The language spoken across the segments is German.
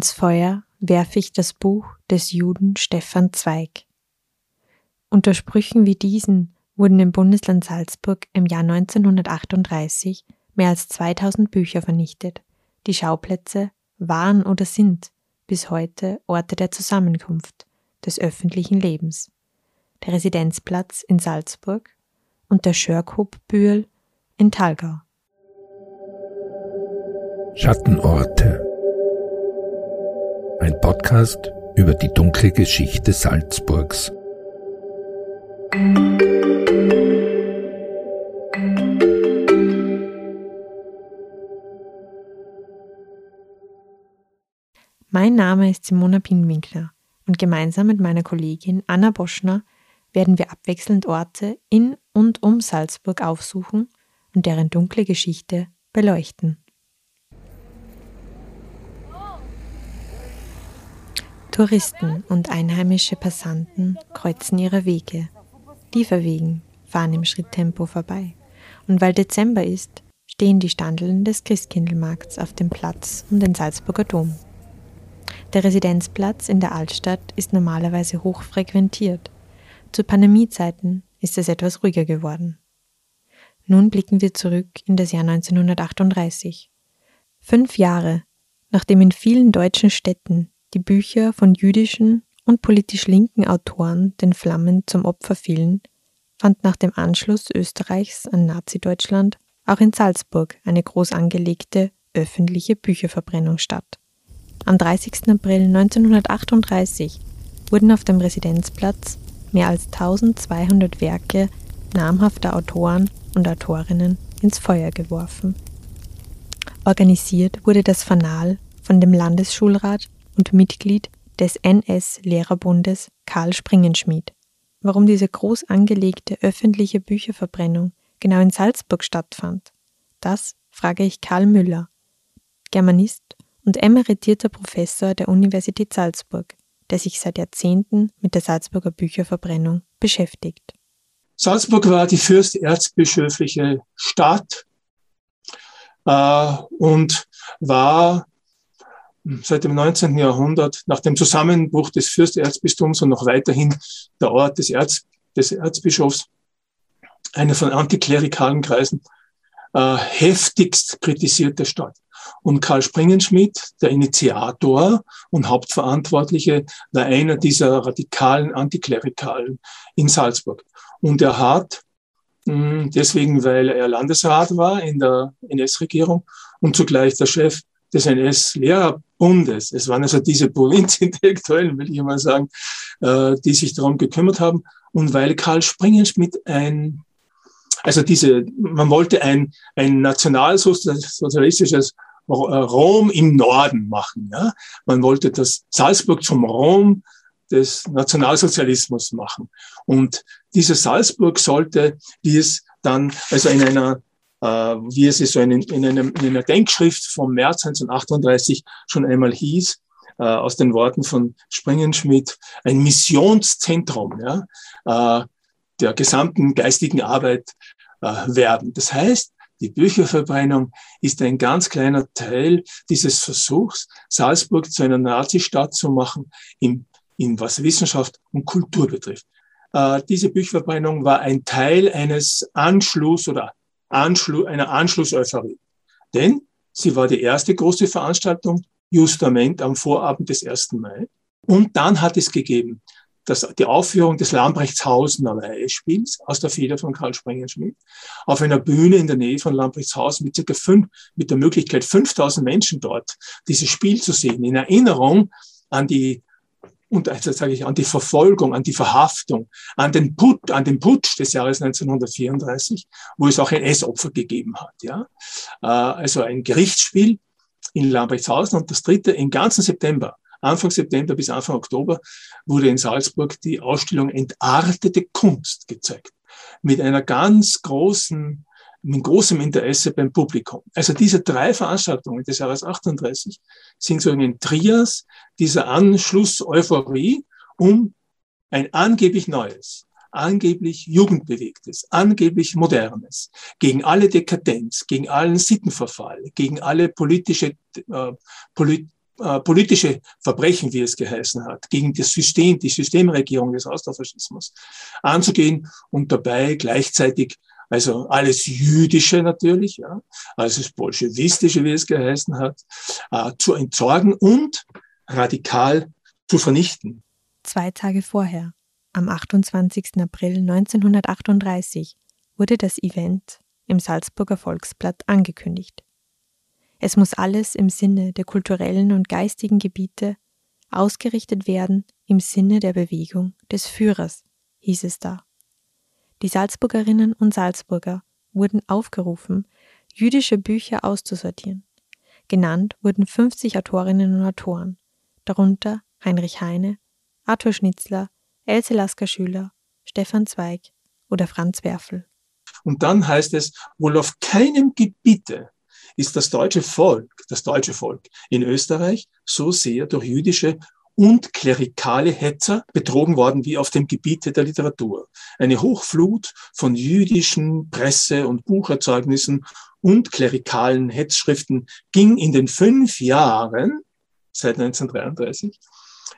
Ins Feuer werfe ich das Buch des Juden Stefan Zweig. Unter Sprüchen wie diesen wurden im Bundesland Salzburg im Jahr 1938 mehr als 2000 Bücher vernichtet. Die Schauplätze waren oder sind bis heute Orte der Zusammenkunft des öffentlichen Lebens. Der Residenzplatz in Salzburg und der Schörkopbühl in Talgau. Schattenorte ein Podcast über die dunkle Geschichte Salzburgs. Mein Name ist Simona Pinwinkler und gemeinsam mit meiner Kollegin Anna Boschner werden wir abwechselnd Orte in und um Salzburg aufsuchen und deren dunkle Geschichte beleuchten. Touristen und einheimische Passanten kreuzen ihre Wege. Lieferwegen fahren im Schritttempo vorbei. Und weil Dezember ist, stehen die Standeln des Christkindlmarkts auf dem Platz um den Salzburger Dom. Der Residenzplatz in der Altstadt ist normalerweise hoch frequentiert. Zu Pandemiezeiten ist es etwas ruhiger geworden. Nun blicken wir zurück in das Jahr 1938. Fünf Jahre, nachdem in vielen deutschen Städten die Bücher von jüdischen und politisch linken Autoren den Flammen zum Opfer fielen, fand nach dem Anschluss Österreichs an Nazi-Deutschland auch in Salzburg eine groß angelegte öffentliche Bücherverbrennung statt. Am 30. April 1938 wurden auf dem Residenzplatz mehr als 1200 Werke namhafter Autoren und Autorinnen ins Feuer geworfen. Organisiert wurde das Fanal von dem Landesschulrat und Mitglied des NS-Lehrerbundes Karl Springenschmied. Warum diese groß angelegte öffentliche Bücherverbrennung genau in Salzburg stattfand, das frage ich Karl Müller, Germanist und emeritierter Professor der Universität Salzburg, der sich seit Jahrzehnten mit der Salzburger Bücherverbrennung beschäftigt. Salzburg war die fürsterzbischöfliche Stadt äh, und war seit dem 19. Jahrhundert nach dem Zusammenbruch des Fürsterzbistums und noch weiterhin der Ort des, Erz, des Erzbischofs, eine von antiklerikalen Kreisen äh, heftigst kritisierte Stadt. Und Karl Springenschmidt, der Initiator und Hauptverantwortliche, war einer dieser radikalen Antiklerikalen in Salzburg. Und er hat, mh, deswegen, weil er Landesrat war in der NS-Regierung und zugleich der Chef des NS-Lehrerbundes. Es waren also diese Provinzintellektuellen, will ich mal sagen, äh, die sich darum gekümmert haben. Und weil Karl Springenschmidt ein, also diese, man wollte ein, ein nationalsozialistisches Rom im Norden machen. Ja? Man wollte das Salzburg zum Rom des Nationalsozialismus machen. Und dieses Salzburg sollte, wie es dann, also in einer äh, wie es so in, in, einem, in einer Denkschrift vom März 1938 schon einmal hieß, äh, aus den Worten von Springenschmidt, ein Missionszentrum ja, äh, der gesamten geistigen Arbeit werden. Das heißt, die Bücherverbrennung ist ein ganz kleiner Teil dieses Versuchs, Salzburg zu einer Nazistadt zu machen, in, in was Wissenschaft und Kultur betrifft. Äh, diese Bücherverbrennung war ein Teil eines Anschluss oder Anschlu einer Anschlusseuphorie. Denn sie war die erste große Veranstaltung, justament am Vorabend des 1. Mai. Und dann hat es gegeben das, die Aufführung des Lamprechtshausener Leihspiels aus der Feder von Karl Sprengenschmidt auf einer Bühne in der Nähe von Lamprechtshausen mit circa fünf, mit der Möglichkeit 5000 Menschen dort dieses Spiel zu sehen, in Erinnerung an die und also sage ich an die Verfolgung, an die Verhaftung, an den Put, an den Putsch des Jahres 1934, wo es auch ein S-Opfer gegeben hat. Ja, äh, also ein Gerichtsspiel in Lamprechtshausen und das dritte im ganzen September Anfang September bis Anfang Oktober wurde in Salzburg die Ausstellung Entartete Kunst gezeigt. Mit einer ganz großen, mit großem Interesse beim Publikum. Also diese drei Veranstaltungen des Jahres 38 sind so ein Trias dieser Anschluss-Euphorie um ein angeblich Neues, angeblich jugendbewegtes, angeblich modernes, gegen alle Dekadenz, gegen allen Sittenverfall, gegen alle politische, äh, polit, äh, politische Verbrechen, wie es geheißen hat, gegen das System, die Systemregierung des Austrofaschismus anzugehen und dabei gleichzeitig also alles Jüdische natürlich, ja, also das Bolschewistische, wie es geheißen hat, äh, zu entsorgen und radikal zu vernichten. Zwei Tage vorher, am 28. April 1938, wurde das Event im Salzburger Volksblatt angekündigt. Es muss alles im Sinne der kulturellen und geistigen Gebiete ausgerichtet werden im Sinne der Bewegung des Führers, hieß es da. Die Salzburgerinnen und Salzburger wurden aufgerufen, jüdische Bücher auszusortieren. Genannt wurden 50 Autorinnen und Autoren, darunter Heinrich Heine, Arthur Schnitzler, Else Lasker Schüler, Stefan Zweig oder Franz Werfel. Und dann heißt es, wohl auf keinem Gebiete ist das deutsche Volk, das deutsche Volk in Österreich so sehr durch jüdische und klerikale Hetzer betrogen worden wie auf dem Gebiet der Literatur. Eine Hochflut von jüdischen Presse- und Bucherzeugnissen und klerikalen Hetzschriften ging in den fünf Jahren seit 1933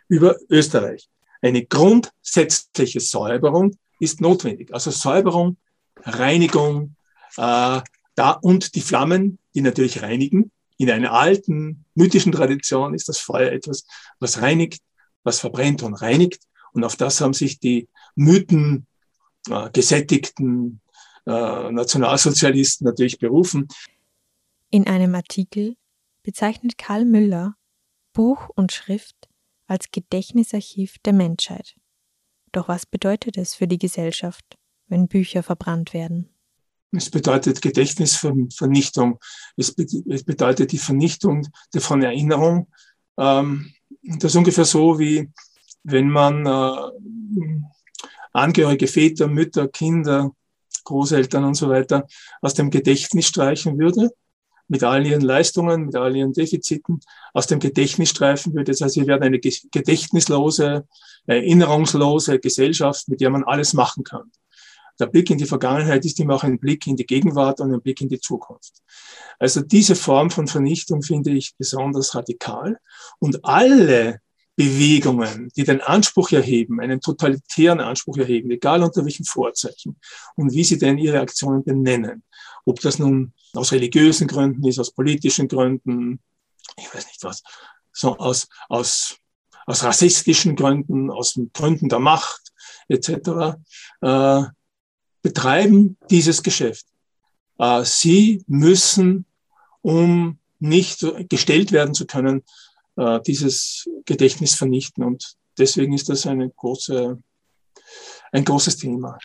über Österreich. Eine grundsätzliche Säuberung ist notwendig. Also Säuberung, Reinigung, äh, da und die Flammen, die natürlich reinigen. In einer alten mythischen Tradition ist das Feuer etwas, was reinigt, was verbrennt und reinigt. Und auf das haben sich die Mythen äh, gesättigten äh, Nationalsozialisten natürlich berufen. In einem Artikel bezeichnet Karl Müller Buch und Schrift als Gedächtnisarchiv der Menschheit. Doch was bedeutet es für die Gesellschaft, wenn Bücher verbrannt werden? Es bedeutet Gedächtnisvernichtung. Es, bedeutet die Vernichtung von Erinnerung. Ähm, das ist ungefähr so, wie wenn man äh, Angehörige, Väter, Mütter, Kinder, Großeltern und so weiter aus dem Gedächtnis streichen würde, mit all ihren Leistungen, mit all ihren Defiziten, aus dem Gedächtnis streifen würde. Das heißt, wir werden eine gedächtnislose, erinnerungslose Gesellschaft, mit der man alles machen kann. Der Blick in die Vergangenheit ist immer auch ein Blick in die Gegenwart und ein Blick in die Zukunft. Also diese Form von Vernichtung finde ich besonders radikal. Und alle Bewegungen, die den Anspruch erheben, einen totalitären Anspruch erheben, egal unter welchen Vorzeichen und wie sie denn ihre Aktionen benennen. Ob das nun aus religiösen Gründen ist, aus politischen Gründen, ich weiß nicht was, so aus, aus, aus rassistischen Gründen, aus Gründen der Macht etc. Äh, betreiben dieses Geschäft. Äh, sie müssen, um nicht gestellt werden zu können, äh, dieses Gedächtnis vernichten. Und deswegen ist das eine große, ein großes Thema.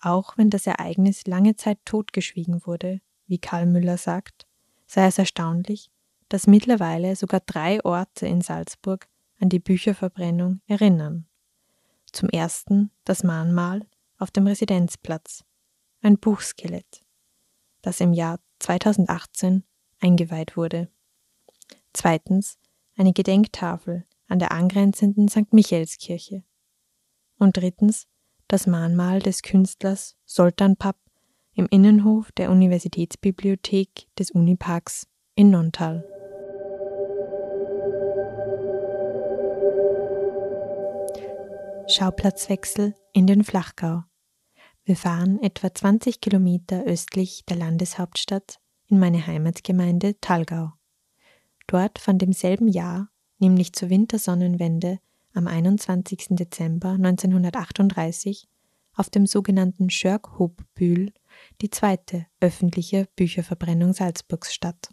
Auch wenn das Ereignis lange Zeit totgeschwiegen wurde, wie Karl Müller sagt, sei es erstaunlich, dass mittlerweile sogar drei Orte in Salzburg an die Bücherverbrennung erinnern. Zum ersten das Mahnmal auf dem Residenzplatz, ein Buchskelett, das im Jahr 2018 eingeweiht wurde. Zweitens eine Gedenktafel an der angrenzenden St. Michaelskirche. Und drittens das Mahnmal des Künstlers Soltan Papp im Innenhof der Universitätsbibliothek des Uniparks in Nontal. Schauplatzwechsel in den Flachgau. Wir fahren etwa 20 Kilometer östlich der Landeshauptstadt in meine Heimatgemeinde Thalgau. Dort fand im selben Jahr, nämlich zur Wintersonnenwende am 21. Dezember 1938 auf dem sogenannten Schörkhopbühl die zweite öffentliche Bücherverbrennung Salzburgs statt.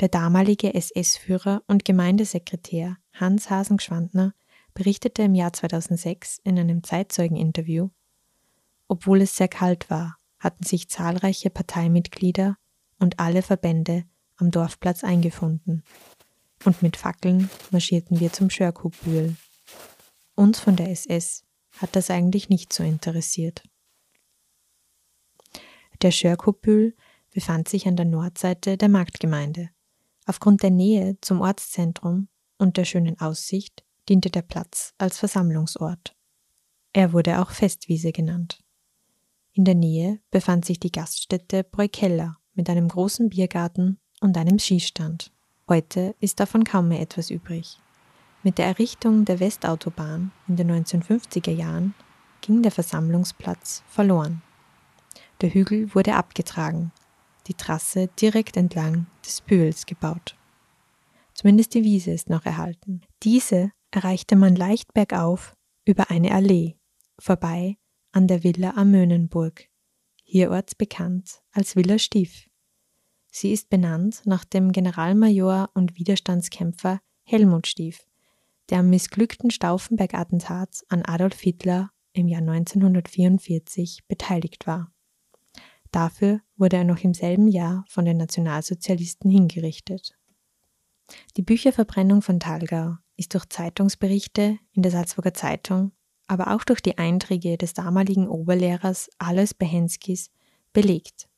Der damalige SS-Führer und Gemeindesekretär Hans Hasengeschwandner berichtete im Jahr 2006 in einem Zeitzeugeninterview, obwohl es sehr kalt war, hatten sich zahlreiche Parteimitglieder und alle Verbände am Dorfplatz eingefunden. Und mit Fackeln marschierten wir zum Schörkubühl. Uns von der SS hat das eigentlich nicht so interessiert. Der Schörkubühl befand sich an der Nordseite der Marktgemeinde. Aufgrund der Nähe zum Ortszentrum und der schönen Aussicht diente der Platz als Versammlungsort. Er wurde auch Festwiese genannt. In der Nähe befand sich die Gaststätte Breukeller mit einem großen Biergarten und einem Skistand. Heute ist davon kaum mehr etwas übrig. Mit der Errichtung der Westautobahn in den 1950er Jahren ging der Versammlungsplatz verloren. Der Hügel wurde abgetragen die Trasse direkt entlang des Bühls gebaut. Zumindest die Wiese ist noch erhalten. Diese erreichte man leicht bergauf über eine Allee, vorbei an der Villa am Möhnenburg, hier ortsbekannt als Villa Stief. Sie ist benannt nach dem Generalmajor und Widerstandskämpfer Helmut Stief, der am missglückten Stauffenberg-Attentat an Adolf Hitler im Jahr 1944 beteiligt war. Dafür wurde er noch im selben Jahr von den Nationalsozialisten hingerichtet. Die Bücherverbrennung von Talgau ist durch Zeitungsberichte in der Salzburger Zeitung, aber auch durch die Einträge des damaligen Oberlehrers Alois Behenskis belegt.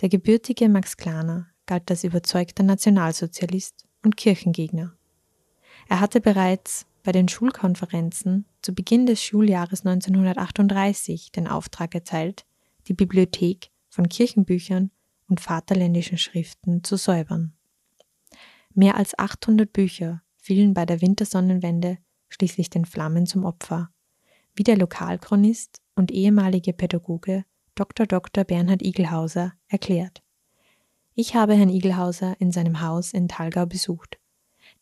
Der gebürtige Max Klaner galt als überzeugter Nationalsozialist und Kirchengegner. Er hatte bereits bei den Schulkonferenzen zu Beginn des Schuljahres 1938 den Auftrag erteilt, die Bibliothek von Kirchenbüchern und vaterländischen Schriften zu säubern. Mehr als 800 Bücher fielen bei der Wintersonnenwende schließlich den Flammen zum Opfer, wie der Lokalchronist und ehemalige Pädagoge Dr. Dr. Bernhard Igelhauser erklärt. Ich habe Herrn Igelhauser in seinem Haus in Talgau besucht.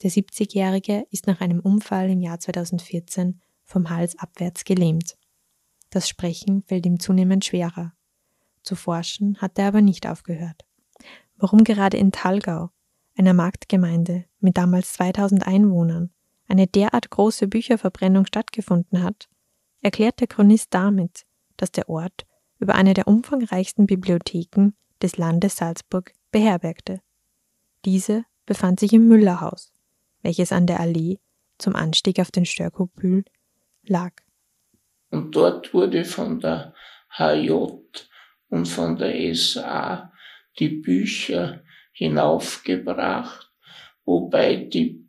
Der 70-Jährige ist nach einem Unfall im Jahr 2014 vom Hals abwärts gelähmt. Das Sprechen fällt ihm zunehmend schwerer zu forschen hat er aber nicht aufgehört. Warum gerade in Talgau, einer Marktgemeinde mit damals 2000 Einwohnern, eine derart große Bücherverbrennung stattgefunden hat, erklärt der Chronist damit, dass der Ort über eine der umfangreichsten Bibliotheken des Landes Salzburg beherbergte. Diese befand sich im Müllerhaus, welches an der Allee zum Anstieg auf den Störkopül lag. Und dort wurde von der HJ und von der SA die Bücher hinaufgebracht, wobei die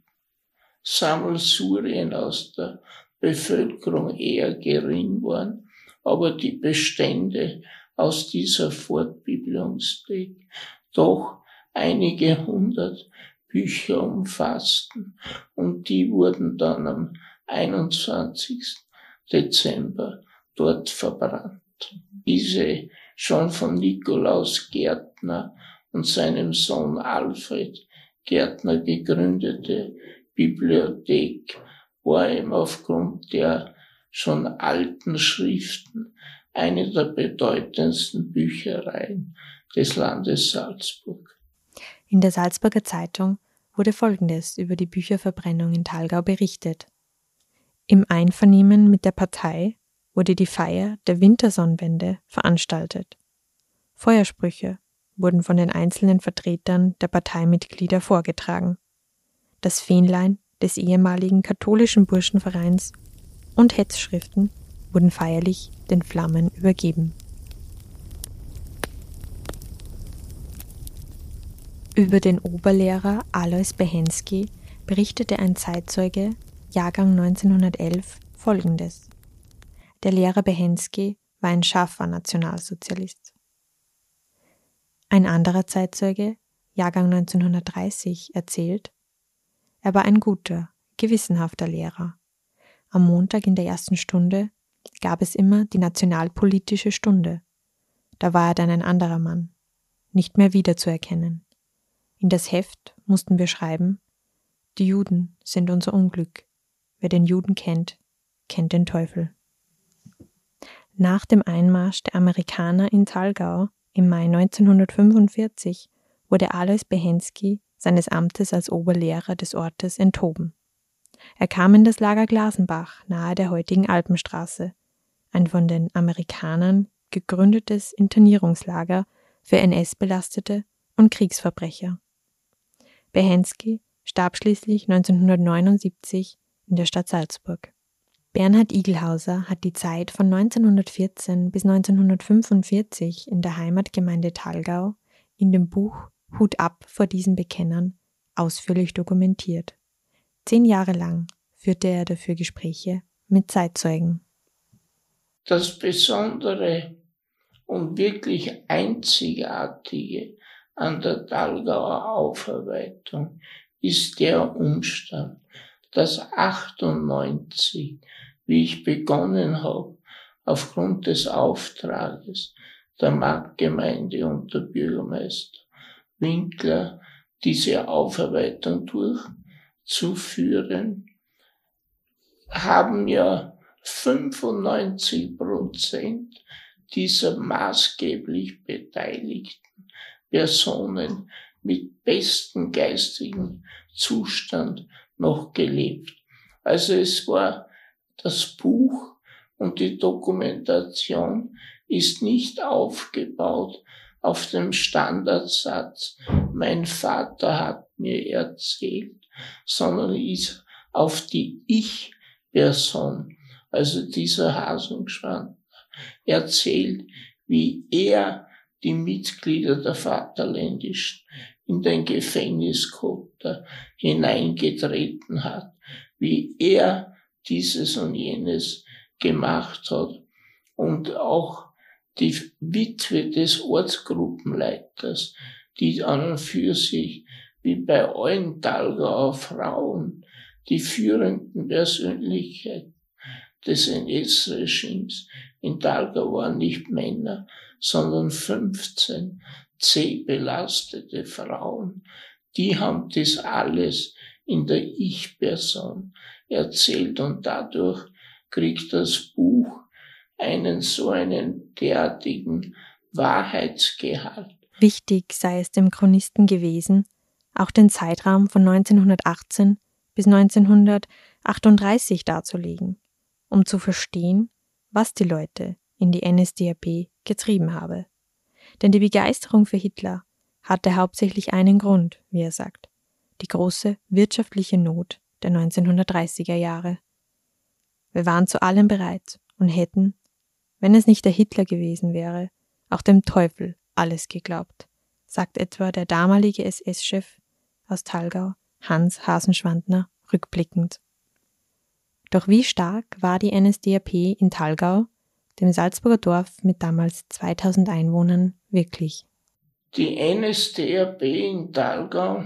Sammelsurien aus der Bevölkerung eher gering waren, aber die Bestände aus dieser Fortbildungsweg doch einige hundert Bücher umfassten und die wurden dann am 21. Dezember dort verbrannt. Diese schon von Nikolaus Gärtner und seinem Sohn Alfred Gärtner gegründete Bibliothek war ihm aufgrund der schon alten Schriften eine der bedeutendsten Büchereien des Landes Salzburg. In der Salzburger Zeitung wurde Folgendes über die Bücherverbrennung in Talgau berichtet. Im Einvernehmen mit der Partei wurde die Feier der Wintersonnenwende veranstaltet. Feuersprüche wurden von den einzelnen Vertretern der Parteimitglieder vorgetragen. Das Fähnlein des ehemaligen katholischen Burschenvereins und Hetzschriften wurden feierlich den Flammen übergeben. Über den Oberlehrer Alois Behensky berichtete ein Zeitzeuge, Jahrgang 1911, folgendes. Der Lehrer Behensky war ein scharfer Nationalsozialist. Ein anderer Zeitzeuge, Jahrgang 1930, erzählt, er war ein guter, gewissenhafter Lehrer. Am Montag in der ersten Stunde gab es immer die nationalpolitische Stunde. Da war er dann ein anderer Mann, nicht mehr wiederzuerkennen. In das Heft mussten wir schreiben, die Juden sind unser Unglück. wer den Juden kennt, kennt den Teufel. Nach dem Einmarsch der Amerikaner in Talgau im Mai 1945 wurde Alois Behensky seines Amtes als Oberlehrer des Ortes enthoben. Er kam in das Lager Glasenbach nahe der heutigen Alpenstraße, ein von den Amerikanern gegründetes Internierungslager für NS-Belastete und Kriegsverbrecher. Behensky starb schließlich 1979 in der Stadt Salzburg. Bernhard Igelhauser hat die Zeit von 1914 bis 1945 in der Heimatgemeinde Thalgau in dem Buch Hut ab vor diesen Bekennern ausführlich dokumentiert. Zehn Jahre lang führte er dafür Gespräche mit Zeitzeugen. Das Besondere und wirklich Einzigartige an der Thalgauer Aufarbeitung ist der Umstand, dass 98, wie ich begonnen habe, aufgrund des Auftrages der Marktgemeinde und der Bürgermeister Winkler diese Aufarbeitung durchzuführen, haben ja 95 Prozent dieser maßgeblich beteiligten Personen mit bestem geistigen Zustand noch gelebt. Also es war das Buch und die Dokumentation ist nicht aufgebaut auf dem Standardsatz, mein Vater hat mir erzählt, sondern ist auf die Ich-Person, also dieser Hasenschwander, erzählt, wie er die Mitglieder der Vaterländischen in den Gefängniskopter hineingetreten hat, wie er dieses und jenes gemacht hat. Und auch die Witwe des Ortsgruppenleiters, die an und für sich wie bei allen Talgauer Frauen die führenden Persönlichkeiten des NS-Regimes in Talgau waren nicht Männer, sondern 15 C-belastete Frauen, die haben das alles in der Ich-Person erzählt und dadurch kriegt das Buch einen so einen derartigen Wahrheitsgehalt. Wichtig sei es dem Chronisten gewesen, auch den Zeitraum von 1918 bis 1938 darzulegen, um zu verstehen, was die Leute in die NSDAP getrieben habe. Denn die Begeisterung für Hitler hatte hauptsächlich einen Grund, wie er sagt, die große wirtschaftliche Not der 1930er Jahre. Wir waren zu allem bereit und hätten, wenn es nicht der Hitler gewesen wäre, auch dem Teufel alles geglaubt, sagt etwa der damalige SS-Chef aus Talgau, Hans Hasenschwandner, rückblickend. Doch wie stark war die NSDAP in Talgau dem Salzburger Dorf mit damals 2000 Einwohnern, wirklich. Die NSDAP in Talgau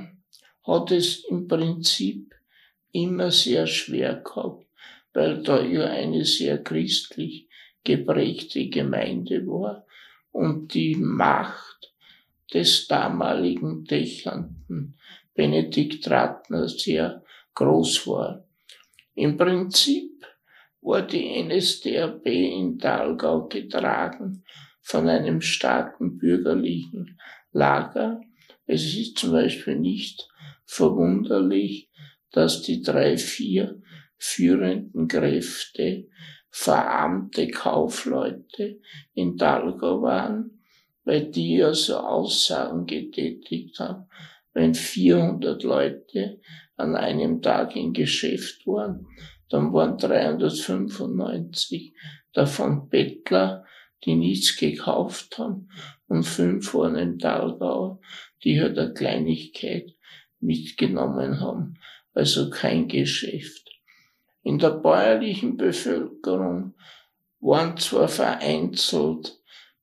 hat es im Prinzip immer sehr schwer gehabt, weil da ja eine sehr christlich geprägte Gemeinde war und die Macht des damaligen Dächernden Benedikt Ratner sehr groß war. Im Prinzip war die NSDAP in Dalgau getragen von einem starken bürgerlichen Lager. Es ist zum Beispiel nicht verwunderlich, dass die drei, vier führenden Kräfte verarmte Kaufleute in Dalgau waren, weil die also Aussagen getätigt haben, wenn 400 Leute an einem Tag im Geschäft waren, dann waren 395 davon Bettler, die nichts gekauft haben und fünf waren in Talgau, die halt eine Kleinigkeit mitgenommen haben, also kein Geschäft. In der bäuerlichen Bevölkerung waren zwar vereinzelt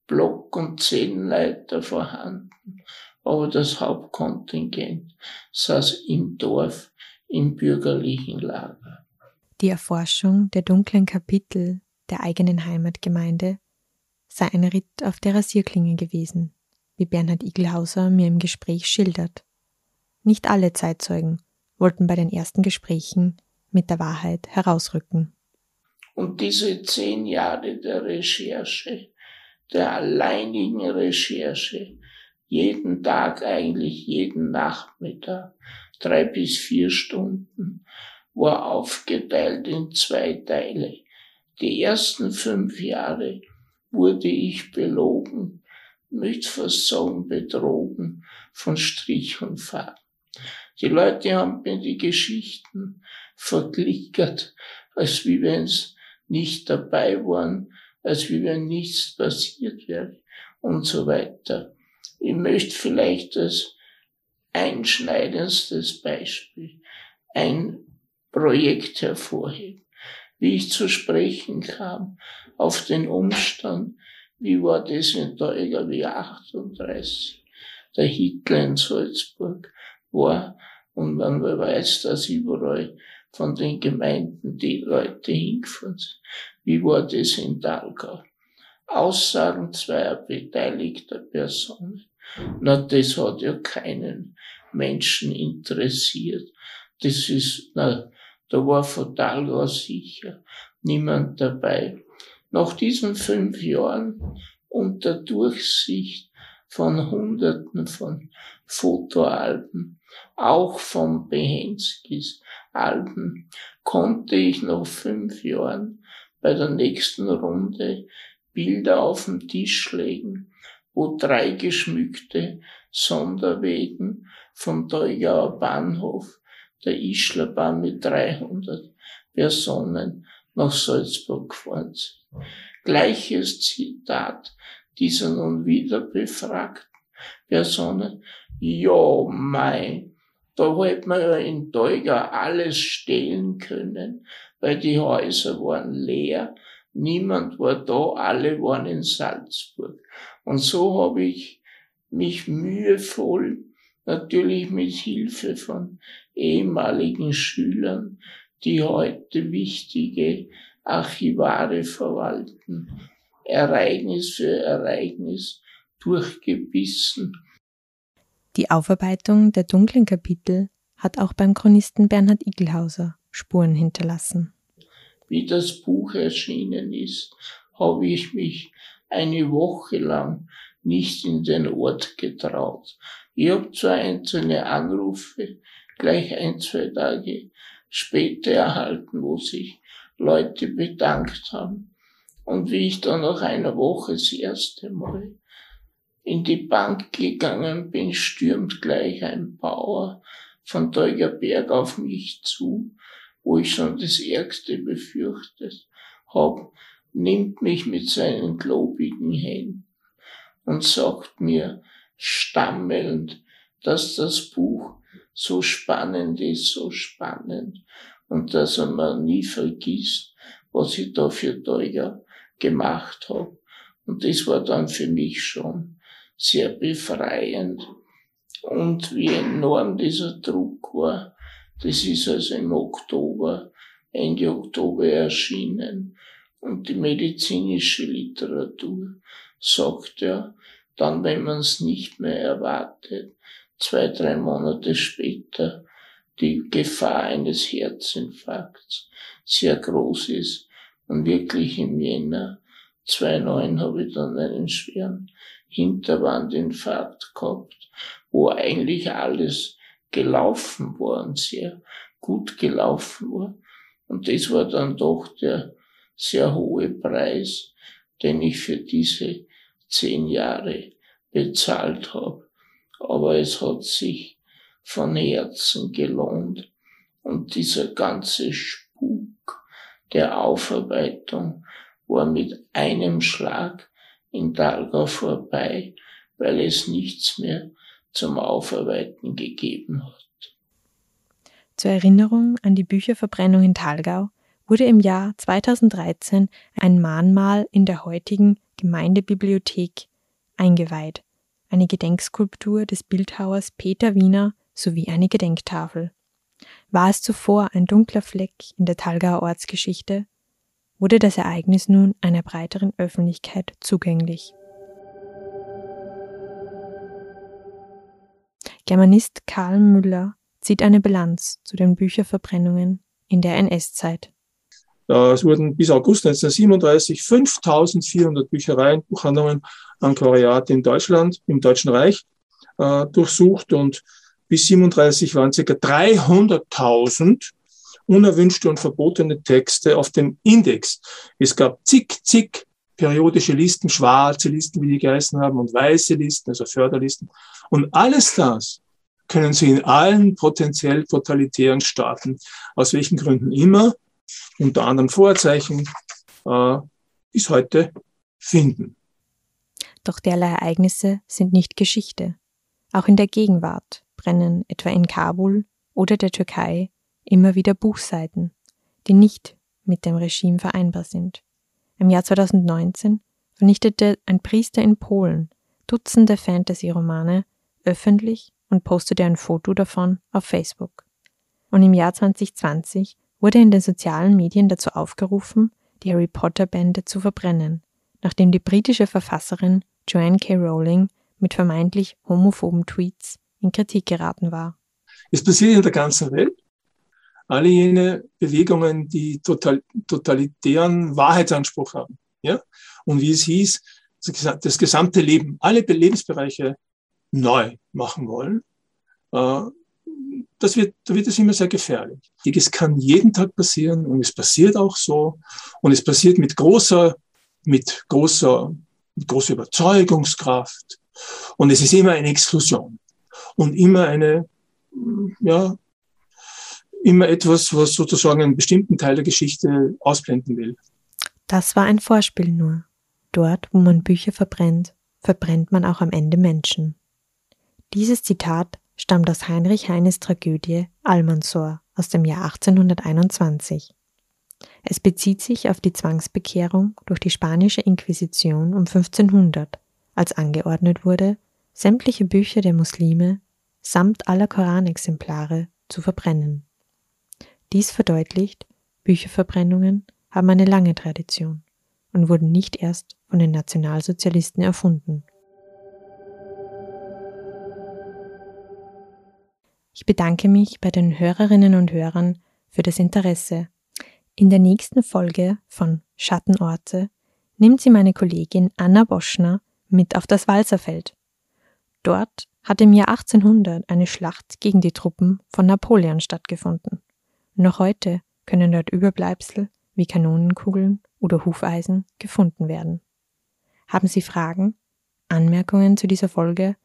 Block- und Zellenleiter vorhanden, aber das Hauptkontingent saß im Dorf im bürgerlichen Lager. Die Erforschung der dunklen Kapitel der eigenen Heimatgemeinde sei ein Ritt auf der Rasierklinge gewesen, wie Bernhard Igelhauser mir im Gespräch schildert. Nicht alle Zeitzeugen wollten bei den ersten Gesprächen mit der Wahrheit herausrücken. Und diese zehn Jahre der Recherche, der alleinigen Recherche, jeden Tag eigentlich, jeden Nachmittag, drei bis vier Stunden, war aufgeteilt in zwei Teile. Die ersten fünf Jahre wurde ich belogen, fast sagen betrogen, von Strich und Faden. Die Leute haben mir die Geschichten verglickert, als wie wenn sie nicht dabei waren, als wie wenn nichts passiert wäre und so weiter. Ich möchte vielleicht als einschneidendstes Beispiel ein Projekt hervorheben. Wie ich zu sprechen kam auf den Umstand, wie war das in der EGW 38, der Hitler in Salzburg war und man weiß, dass überall von den Gemeinden die Leute hingefahren sind. Wie war das in Dalgau? Aussagen zweier beteiligter Personen. Na, das hat ja keinen Menschen interessiert. Das ist, na, da war von Dalgau sicher niemand dabei. Nach diesen fünf Jahren unter Durchsicht von Hunderten von Fotoalben, auch von Behenskis Alben, konnte ich nach fünf Jahren bei der nächsten Runde Bilder auf den Tisch legen, wo drei geschmückte Sonderwegen vom Teugauer Bahnhof der Ischlerbahn mit 300 Personen nach Salzburg gefahren sind. Gleiches Zitat dieser nun wieder befragten Personen. Ja, mei, da hätte man ja in Teuga alles stehlen können, weil die Häuser waren leer Niemand war da, alle waren in Salzburg. Und so habe ich mich mühevoll, natürlich mit Hilfe von ehemaligen Schülern, die heute wichtige Archivare verwalten, Ereignis für Ereignis durchgebissen. Die Aufarbeitung der dunklen Kapitel hat auch beim Chronisten Bernhard Igelhauser Spuren hinterlassen wie das Buch erschienen ist, habe ich mich eine Woche lang nicht in den Ort getraut. Ich habe zwar einzelne Anrufe gleich ein, zwei Tage später erhalten, wo sich Leute bedankt haben. Und wie ich dann nach einer Woche das erste Mal in die Bank gegangen bin, stürmt gleich ein Bauer von Teugerberg auf mich zu wo ich schon das Ärgste befürchtet habe, nimmt mich mit seinen globigen Händen und sagt mir stammelnd, dass das Buch so spannend ist, so spannend und dass er mir nie vergisst, was ich da für Teuer gemacht habe. Und das war dann für mich schon sehr befreiend und wie enorm dieser Druck war, das ist also im Oktober, Ende Oktober erschienen. Und die medizinische Literatur sagt ja, dann, wenn man es nicht mehr erwartet, zwei, drei Monate später, die Gefahr eines Herzinfarkts sehr groß ist. Und wirklich im Jänner 2009 habe ich dann einen schweren Hinterwandinfarkt gehabt, wo eigentlich alles gelaufen war und sehr gut gelaufen war. Und das war dann doch der sehr hohe Preis, den ich für diese zehn Jahre bezahlt habe. Aber es hat sich von Herzen gelohnt. Und dieser ganze Spuk der Aufarbeitung war mit einem Schlag in Dalgau vorbei, weil es nichts mehr zum Aufarbeiten gegeben hat. Zur Erinnerung an die Bücherverbrennung in Thalgau wurde im Jahr 2013 ein Mahnmal in der heutigen Gemeindebibliothek eingeweiht, eine Gedenkskulptur des Bildhauers Peter Wiener sowie eine Gedenktafel. War es zuvor ein dunkler Fleck in der Thalgauer Ortsgeschichte, wurde das Ereignis nun einer breiteren Öffentlichkeit zugänglich. Germanist Karl Müller zieht eine Bilanz zu den Bücherverbrennungen in der NS-Zeit. Es wurden bis August 1937 5400 Büchereien, Buchhandlungen, Anquariate in Deutschland, im Deutschen Reich äh, durchsucht und bis 37 waren ca. 300.000 unerwünschte und verbotene Texte auf dem Index. Es gab zig, zig periodische Listen, schwarze Listen, wie die geheißen haben, und weiße Listen, also Förderlisten. Und alles das können Sie in allen potenziell totalitären Staaten, aus welchen Gründen immer, unter anderem Vorzeichen, äh, bis heute finden. Doch derlei Ereignisse sind nicht Geschichte. Auch in der Gegenwart brennen etwa in Kabul oder der Türkei immer wieder Buchseiten, die nicht mit dem Regime vereinbar sind. Im Jahr 2019 vernichtete ein Priester in Polen Dutzende Fantasy-Romane öffentlich und postete ein Foto davon auf Facebook. Und im Jahr 2020 wurde in den sozialen Medien dazu aufgerufen, die Harry Potter Bände zu verbrennen, nachdem die britische Verfasserin Joanne K. Rowling mit vermeintlich homophoben Tweets in Kritik geraten war. Es passiert in der ganzen Welt. Alle jene Bewegungen, die total, totalitären Wahrheitsanspruch haben. Ja? Und wie es hieß, das gesamte Leben, alle Lebensbereiche neu machen wollen, äh, das wird, da wird es immer sehr gefährlich. Es kann jeden Tag passieren und es passiert auch so. Und es passiert mit großer, mit großer, mit großer Überzeugungskraft. Und es ist immer eine Exklusion. Und immer eine, ja, immer etwas, was sozusagen einen bestimmten Teil der Geschichte ausblenden will. Das war ein Vorspiel nur. Dort, wo man Bücher verbrennt, verbrennt man auch am Ende Menschen. Dieses Zitat stammt aus Heinrich Heines Tragödie Almansor aus dem Jahr 1821. Es bezieht sich auf die Zwangsbekehrung durch die spanische Inquisition um 1500, als angeordnet wurde, sämtliche Bücher der Muslime samt aller Koranexemplare zu verbrennen. Dies verdeutlicht, Bücherverbrennungen haben eine lange Tradition und wurden nicht erst von den Nationalsozialisten erfunden. Ich bedanke mich bei den Hörerinnen und Hörern für das Interesse. In der nächsten Folge von Schattenorte nimmt sie meine Kollegin Anna Boschner mit auf das Walserfeld. Dort hat im Jahr 1800 eine Schlacht gegen die Truppen von Napoleon stattgefunden. Noch heute können dort Überbleibsel wie Kanonenkugeln oder Hufeisen gefunden werden. Haben Sie Fragen, Anmerkungen zu dieser Folge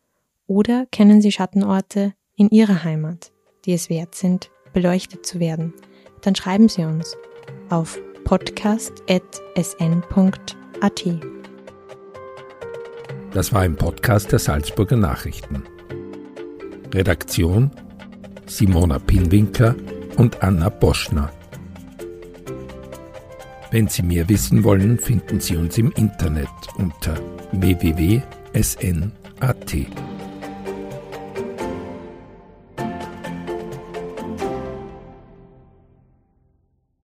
oder kennen Sie Schattenorte in Ihrer Heimat, die es wert sind, beleuchtet zu werden, dann schreiben Sie uns auf podcast.sn.at. Das war ein Podcast der Salzburger Nachrichten. Redaktion Simona Pinwinkler und Anna Boschner. Wenn Sie mehr wissen wollen, finden Sie uns im Internet unter www.sn.at.